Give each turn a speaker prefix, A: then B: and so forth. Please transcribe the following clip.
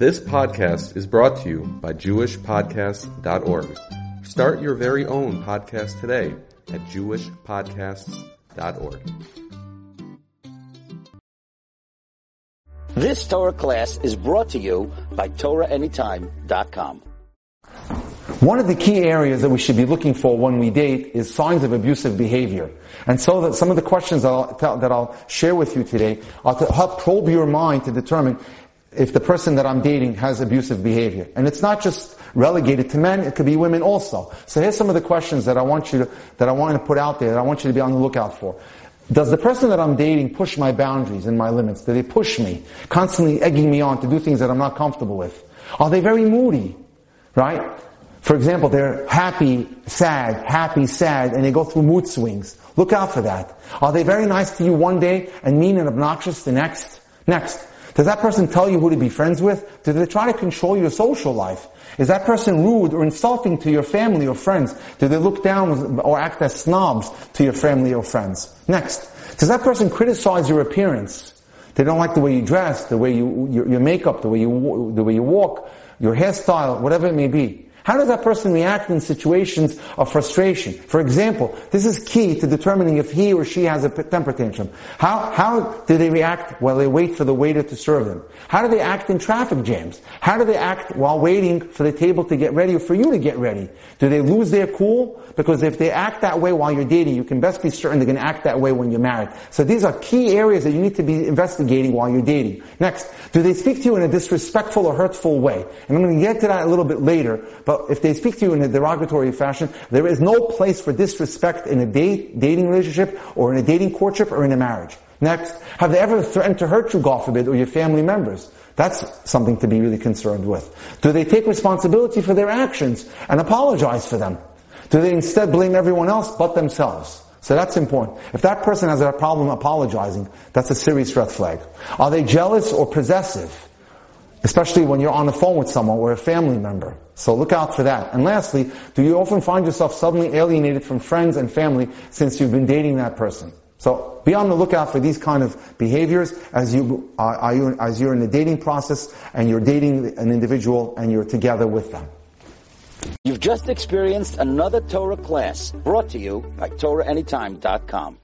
A: This podcast is brought to you by JewishPodcasts.org. Start your very own podcast today at JewishPodcasts.org.
B: This Torah class is brought to you by TorahAnytime.com.
C: One of the key areas that we should be looking for when we date is signs of abusive behavior. And so that some of the questions that I'll, that I'll share with you today are to help probe your mind to determine if the person that I'm dating has abusive behavior. And it's not just relegated to men, it could be women also. So here's some of the questions that I want you to, that I want to put out there, that I want you to be on the lookout for. Does the person that I'm dating push my boundaries and my limits? Do they push me? Constantly egging me on to do things that I'm not comfortable with? Are they very moody? Right? For example, they're happy, sad, happy, sad, and they go through mood swings. Look out for that. Are they very nice to you one day and mean and obnoxious the next? Next. Does that person tell you who to be friends with? Do they try to control your social life? Is that person rude or insulting to your family or friends? Do they look down or act as snobs to your family or friends? Next. Does that person criticize your appearance? They don't like the way you dress, the way you, your, your makeup, the way you, the way you walk, your hairstyle, whatever it may be. How does that person react in situations of frustration? For example, this is key to determining if he or she has a temper tantrum. How, how do they react while they wait for the waiter to serve them? How do they act in traffic jams? How do they act while waiting for the table to get ready or for you to get ready? Do they lose their cool? Because if they act that way while you're dating, you can best be certain they're going to act that way when you're married. So these are key areas that you need to be investigating while you're dating. Next, do they speak to you in a disrespectful or hurtful way? And I'm going to get to that a little bit later, but if they speak to you in a derogatory fashion, there is no place for disrespect in a date, dating relationship or in a dating courtship or in a marriage. Next, have they ever threatened to hurt you, God forbid, or your family members? That's something to be really concerned with. Do they take responsibility for their actions and apologize for them? Do they instead blame everyone else but themselves? So that's important. If that person has a problem apologizing, that's a serious red flag. Are they jealous or possessive? Especially when you're on the phone with someone or a family member. So look out for that. And lastly, do you often find yourself suddenly alienated from friends and family since you've been dating that person? So be on the lookout for these kind of behaviors as you, uh, you, as you're in the dating process and you're dating an individual and you're together with them.
B: You've just experienced another Torah class brought to you by TorahAnytime.com.